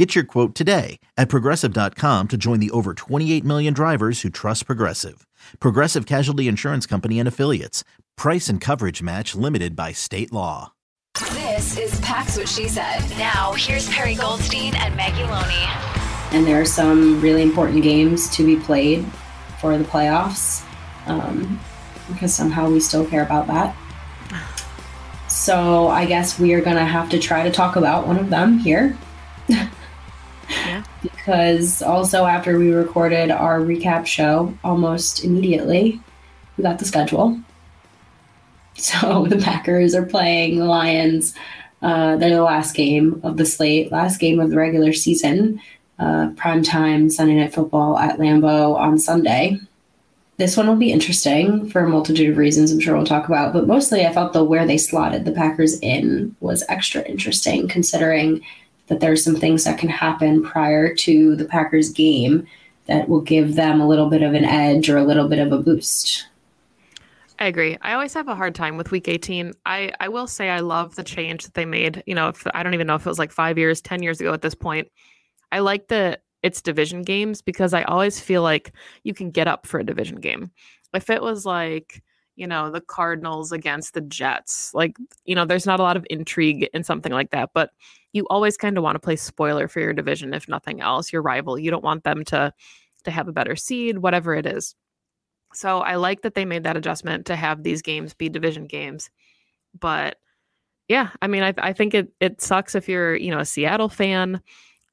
Get your quote today at progressive.com to join the over 28 million drivers who trust Progressive. Progressive Casualty Insurance Company and Affiliates. Price and coverage match limited by state law. This is Pax What She Said. Now, here's Perri Goldstein and Maggie Loney. And there are some really important games to be played for the playoffs um, because somehow we still care about that. So I guess we are going to have to try to talk about one of them here. Because also after we recorded our recap show, almost immediately, we got the schedule. So the Packers are playing the Lions. Uh, they're the last game of the slate, last game of the regular season. Uh, prime time Sunday night football at Lambeau on Sunday. This one will be interesting for a multitude of reasons I'm sure we'll talk about, but mostly I felt the where they slotted the Packers in was extra interesting considering that there's some things that can happen prior to the Packers game that will give them a little bit of an edge or a little bit of a boost. I agree. I always have a hard time with week 18. I, I will say I love the change that they made. You know, if I don't even know if it was like five years, 10 years ago at this point. I like that it's division games because I always feel like you can get up for a division game. If it was like, you know, the Cardinals against the Jets, like, you know, there's not a lot of intrigue in something like that, but you always kind of want to play spoiler for your division, if nothing else, your rival. You don't want them to to have a better seed, whatever it is. So I like that they made that adjustment to have these games be division games. But yeah, I mean, I, I think it it sucks if you're, you know, a Seattle fan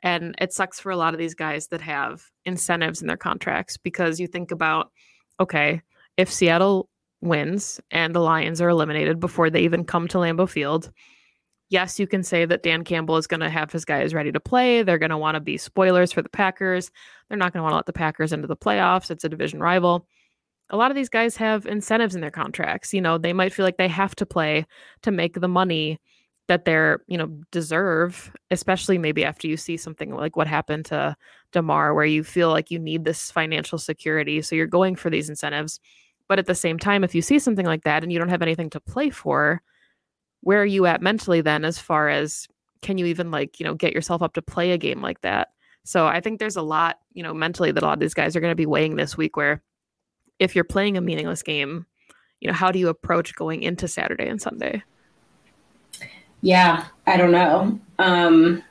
and it sucks for a lot of these guys that have incentives in their contracts because you think about, okay, if Seattle wins and the Lions are eliminated before they even come to Lambeau Field, yes, you can say that Dan Campbell is going to have his guys ready to play. They're going to want to be spoilers for the Packers. They're not going to want to let the Packers into the playoffs. It's a division rival. A lot of these guys have incentives in their contracts. You know, they might feel like they have to play to make the money that they're you know deserve especially maybe after you see something like what happened to Damar where you feel like you need this financial security so you're going for these incentives but at the same time if you see something like that and you don't have anything to play for where are you at mentally then as far as can you even like you know get yourself up to play a game like that? So i think there's a lot you know mentally that a lot of these guys are going to be weighing this week where if you're playing a meaningless game you know how do you approach going into saturday and sunday? Yeah, I don't know. Um,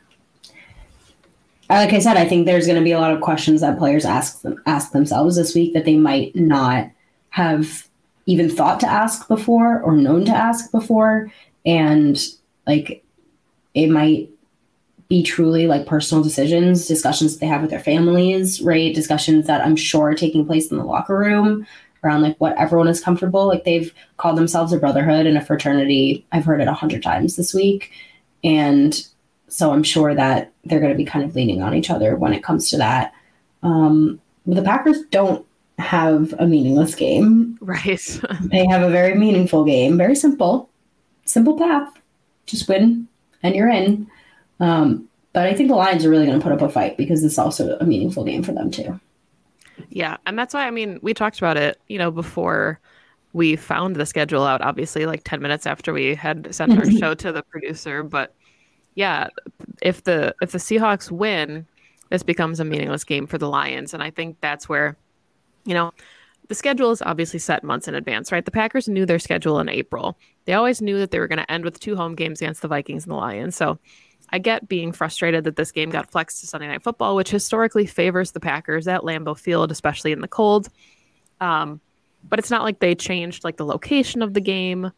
like I said, I think there's going to be a lot of questions that players ask them, ask themselves this week that they might not have even thought to ask before or known to ask before, and like it might be truly like personal decisions, discussions that they have with their families, right? Discussions that I'm sure are taking place in the locker room around like what everyone is comfortable. Like they've called themselves a brotherhood and a fraternity. I've heard it a hundred times this week. And so I'm sure that they're going to be kind of leaning on each other when it comes to that. Um, the Packers don't have a meaningless game. right They have a very meaningful game, very simple, simple path. Just win and you're in. Um, but I think the Lions are really going to put up a fight because it's also a meaningful game for them too. Yeah, and that's why I mean we talked about it, you know, before we found the schedule out. Obviously, like ten minutes after we had sent our show to the producer. But yeah, if the if the Seahawks win, this becomes a meaningless game for the Lions, and I think that's where, you know, the schedule is obviously set months in advance, right? The Packers knew their schedule in April. They always knew that they were going to end with two home games against the Vikings and the Lions. So I get being frustrated that this game got flexed to Sunday Night Football, which historically favors the Packers at Lambeau Field, especially in the cold. Um, but it's not like they changed like the location of the game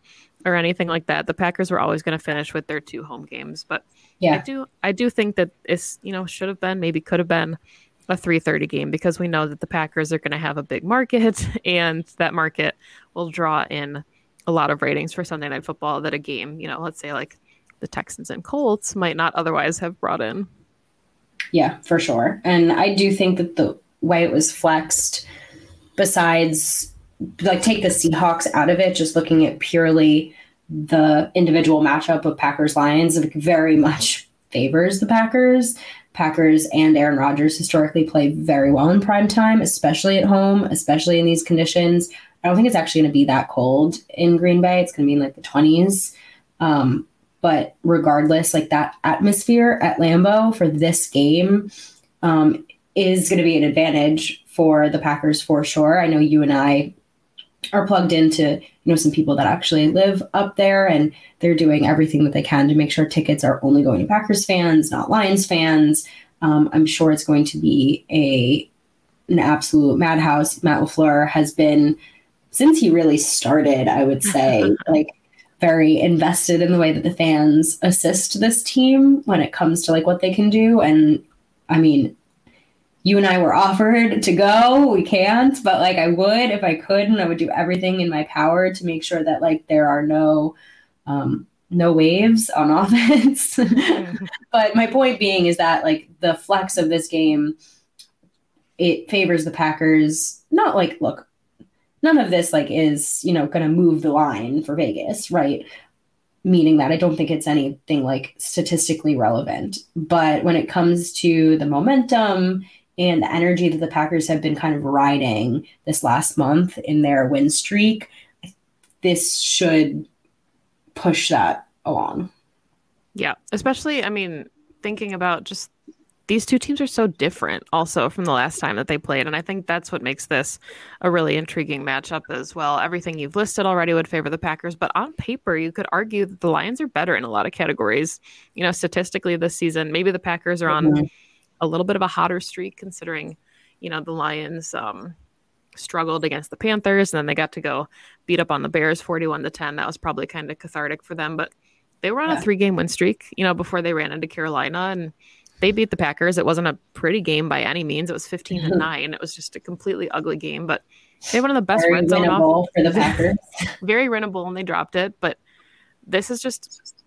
or anything like that. The Packers were always going to finish with their two home games, but yeah. I do I do think that it's you know should have been maybe could have been a 3:30 game because we know that the Packers are going to have a big market and that market will draw in a lot of ratings for Sunday Night Football that a game, you know, let's say like the Texans and Colts might not otherwise have brought in. Yeah, for sure. And I do think that the way it was flexed, besides like take the Seahawks out of it, just looking at purely the individual matchup of Packers Lions, very much favors the Packers. Packers and Aaron Rodgers historically play very well in prime time, especially at home, especially in these conditions. I don't think it's actually going to be that cold in Green Bay. It's going to be in like the 20s. Um, but regardless, like that atmosphere at Lambeau for this game um, is going to be an advantage for the Packers for sure. I know you and I are plugged into you know some people that actually live up there and they're doing everything that they can to make sure tickets are only going to packers fans not lions fans. Um, i'm sure it's going to be a an absolute madhouse. Matt lafleur has been since he really started i would say like very invested in the way that the fans assist this team when it comes to like what they can do. And i mean you and I were offered to go. We can't, but like I would if I could, and I would do everything in my power to make sure that like there are no um, no waves on offense. but my point being is that like the flex of this game, it favors the Packers. Not like look, none of this like is you know going to move the line for Vegas, right? Meaning that I don't think it's anything like statistically relevant. But when it comes to the momentum and the energy that the Packers have been kind of riding this last month in their win streak, this should push that along. Yeah, especially, I mean, thinking about just these two teams are so different also from the last time that they played. And I think that's what makes this a really intriguing matchup as well. Everything you've listed already would favor the Packers, but on paper, you could argue that the Lions are better in a lot of categories. You know, statistically this season, maybe the Packers are on. Mm-hmm a little bit of a hotter streak considering, you know, the Lions um, struggled against the Panthers and then they got to go beat up on the Bears 41 to 10. That was probably kind of cathartic for them, but they were on yeah. a three game win streak, you know, before they ran into Carolina and they beat the Packers. It wasn't a pretty game by any means. It was 15 to 9. It was just a completely ugly game, but they had one of the best very red zone off- for the Packers. very winnable and they dropped it, but this is just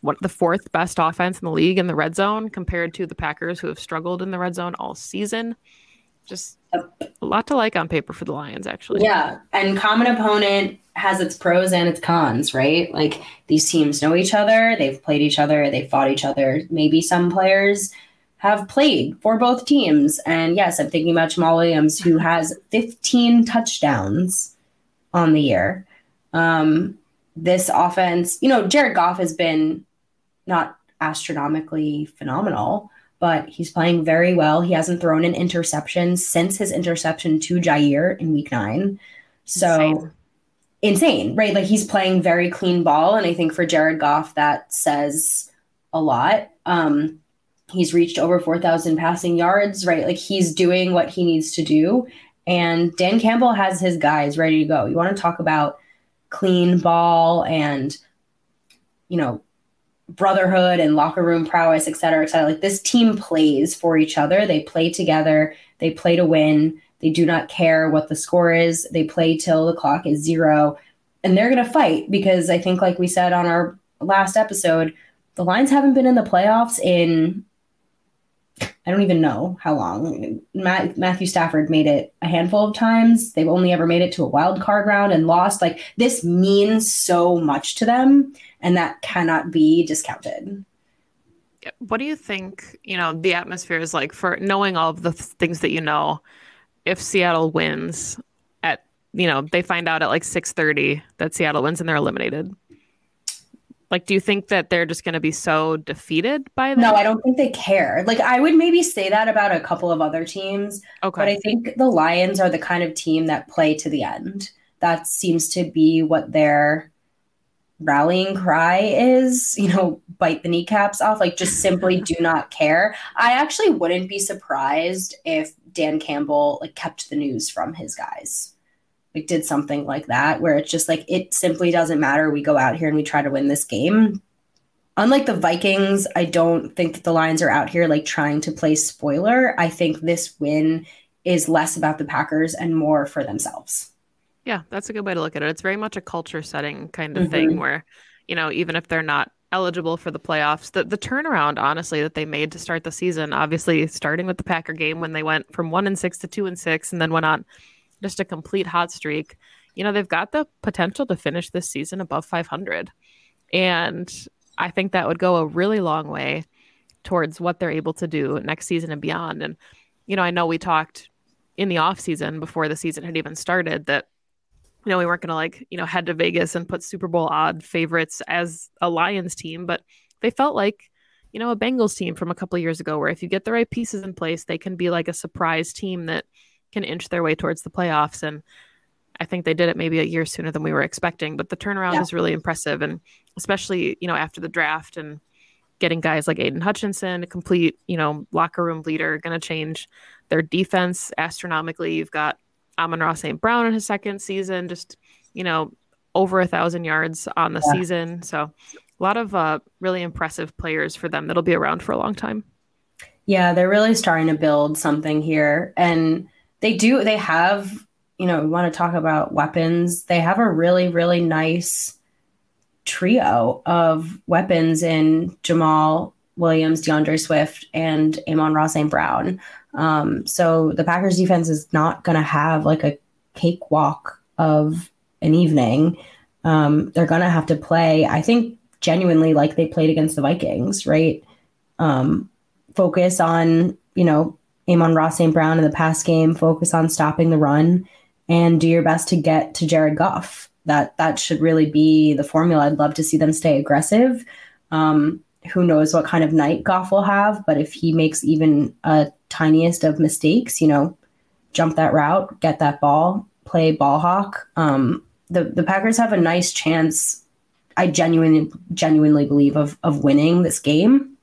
what the fourth best offense in the league in the red zone compared to the Packers who have struggled in the red zone all season. Just a lot to like on paper for the Lions, actually. Yeah. And common opponent has its pros and its cons, right? Like these teams know each other, they've played each other, they've fought each other. Maybe some players have played for both teams. And yes, I'm thinking about Jamaal Williams, who has 15 touchdowns on the year. Um, this offense, you know, Jared Goff has been not astronomically phenomenal, but he's playing very well. He hasn't thrown an interception since his interception to Jaire in week nine. So insane. insane, right? Like he's playing very clean ball. And I think for Jared Goff, that says a lot. Um, he's reached over 4,000 passing yards, right? Like he's doing what he needs to do. And Dan Campbell has his guys ready to go. You want to talk about clean ball and you know brotherhood and locker room prowess, et cetera, et cetera. Like this team plays for each other. They play together. They play to win. They do not care what the score is. They play till the clock is zero. And they're going to fight because I think, like we said on our last episode, the Lions haven't been in the playoffs in I don't even know how long. Matt, Matthew Stafford made it a handful of times. They've only ever made it to a wild card round and lost. Like this means so much to them, and that cannot be discounted. What do you think? You know, the atmosphere is like for knowing all of the things that you know. If Seattle wins at, you know, they find out at like six thirty that Seattle wins and they're eliminated like, do you think that they're just going to be so defeated by that? No, I don't think they care. Like, I would maybe say that about a couple of other teams. Okay. But I think the Lions are the kind of team that play to the end. That seems to be what their rallying cry is, you know, bite the kneecaps off, like just simply do not care. I actually wouldn't be surprised if Dan Campbell like kept the news from his guys like did something like that where it's just like it simply doesn't matter. We go out here and we try to win this game. Unlike the Vikings, I don't think that the Lions are out here like trying to play spoiler. I think this win is less about the Packers and more for themselves. Yeah, that's a good way to look at it. It's very much a culture setting kind of mm-hmm. thing where, you know, even if they're not eligible for the playoffs, the the turnaround honestly that they made to start the season, obviously starting with the Packer game when they went from 1 and 6 to 2 and 6 and then went on just a complete hot streak. you know, they've got the potential to finish this season above 500. And I think that would go a really long way towards what they're able to do next season and beyond. And, you know, I know we talked in the off season before the season had even started that you know we weren't going to like you know head to Vegas and put Super Bowl odd favorites as a Lions team, but they felt like you know a Bengals team from a couple years ago where if you get the right pieces in place, they can be like a surprise team that can inch their way towards the playoffs and I think they did it maybe a year sooner than we were expecting, but the turnaround yeah. is really impressive and especially, you know, after the draft and getting guys like Aidan Hutchinson, a complete, you know, locker room leader, going to change their defense astronomically. You've got Amon-Ra St. Brown in his second season, just, you know, over a thousand yards on the yeah. season. So a lot of uh, really impressive players for them that'll be around for a long time. Yeah, they're really starting to build something here. And they do, they have, you know, we want to talk about weapons. They have a really, really nice trio of weapons in Jamaal Williams, D'Andre Swift, and Amon-Ra St. Brown. Um, so the Packers defense is not going to have like a cakewalk of an evening. Um, they're going to have to play, I think, genuinely like they played against the Vikings, right? Um, focus on, you know, Amon-Ra St. Brown in the pass game, focus on stopping the run, and do your best to get to Jared Goff. That that should really be the formula. I'd love to see them stay aggressive. Um, who knows what kind of night Goff will have, but if he makes even a tiniest of mistakes, you know, jump that route, get that ball, play ball hawk. Um, the the Packers have a nice chance. I genuinely genuinely believe of of winning this game.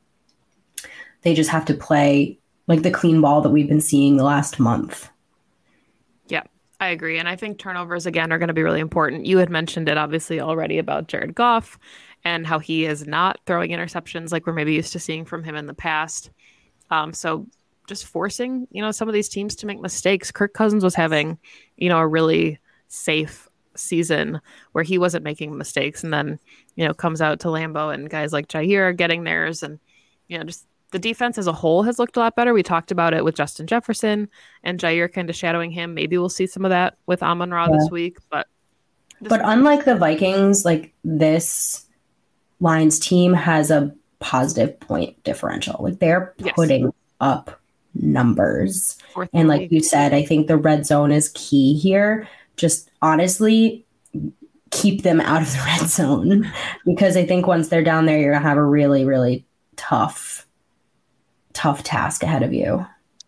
They just have to play like the clean ball that we've been seeing the last month. Yeah, I agree. And I think turnovers again are going to be really important. You had mentioned it obviously already about Jared Goff and how he is not throwing interceptions like we're maybe used to seeing from him in the past. Um, so just forcing, you know, some of these teams to make mistakes. Kirk Cousins was having, you know, a really safe season where he wasn't making mistakes and then, you know, comes out to Lambeau and guys like Jaire are getting theirs and, you know, just the defense as a whole has looked a lot better. We talked about it with Justin Jefferson and Jaire kind of shadowing him. Maybe we'll see some of that with Amon Ra yeah. this week, but but unlike the Vikings, like this Lions team has a positive point differential. Like they're putting yes. up numbers. and like you said, I think the red zone is key here. Just honestly, keep them out of the red zone because I think once they're down there, you're gonna have a really, really tough, tough task ahead of you.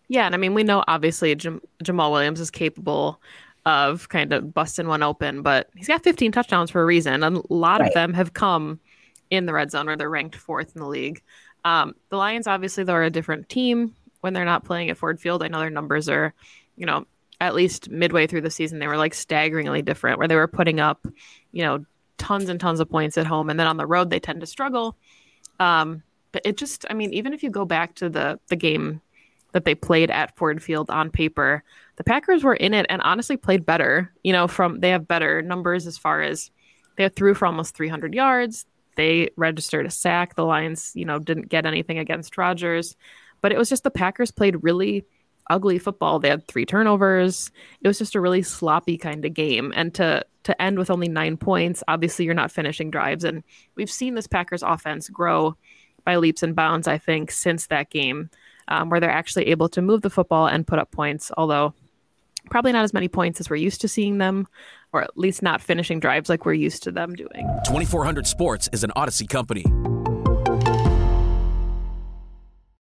Yeah, and I mean, we know obviously Jam- Jamaal Williams is capable of kind of busting one open, but he's got 15 touchdowns for a reason. And a lot right. of them have come in the red zone where they're ranked fourth in the league. Um, the Lions, obviously, they're a different team when they're not playing at Ford Field. I know their numbers are, you know, at least midway through the season, they were like staggeringly different, where they were putting up, you know, tons and tons of points at home, and then on the road they tend to struggle. Um, but it just, I mean, even if you go back to the the game that they played at Ford Field on paper, the Packers were in it and honestly played better. You know, from they have better numbers as far as they threw for almost 300 yards. They registered a sack. The Lions, you know, didn't get anything against Rodgers. But it was just the Packers played really ugly football. They had three turnovers. It was just a really sloppy kind of game. And to to end with only nine points, obviously you're not finishing drives. And we've seen this Packers offense grow by leaps and bounds, I think, since that game, um, where they're actually able to move the football and put up points, although probably not as many points as we're used to seeing them, or at least not finishing drives like we're used to them doing. 2400 Sports is an Audacy company.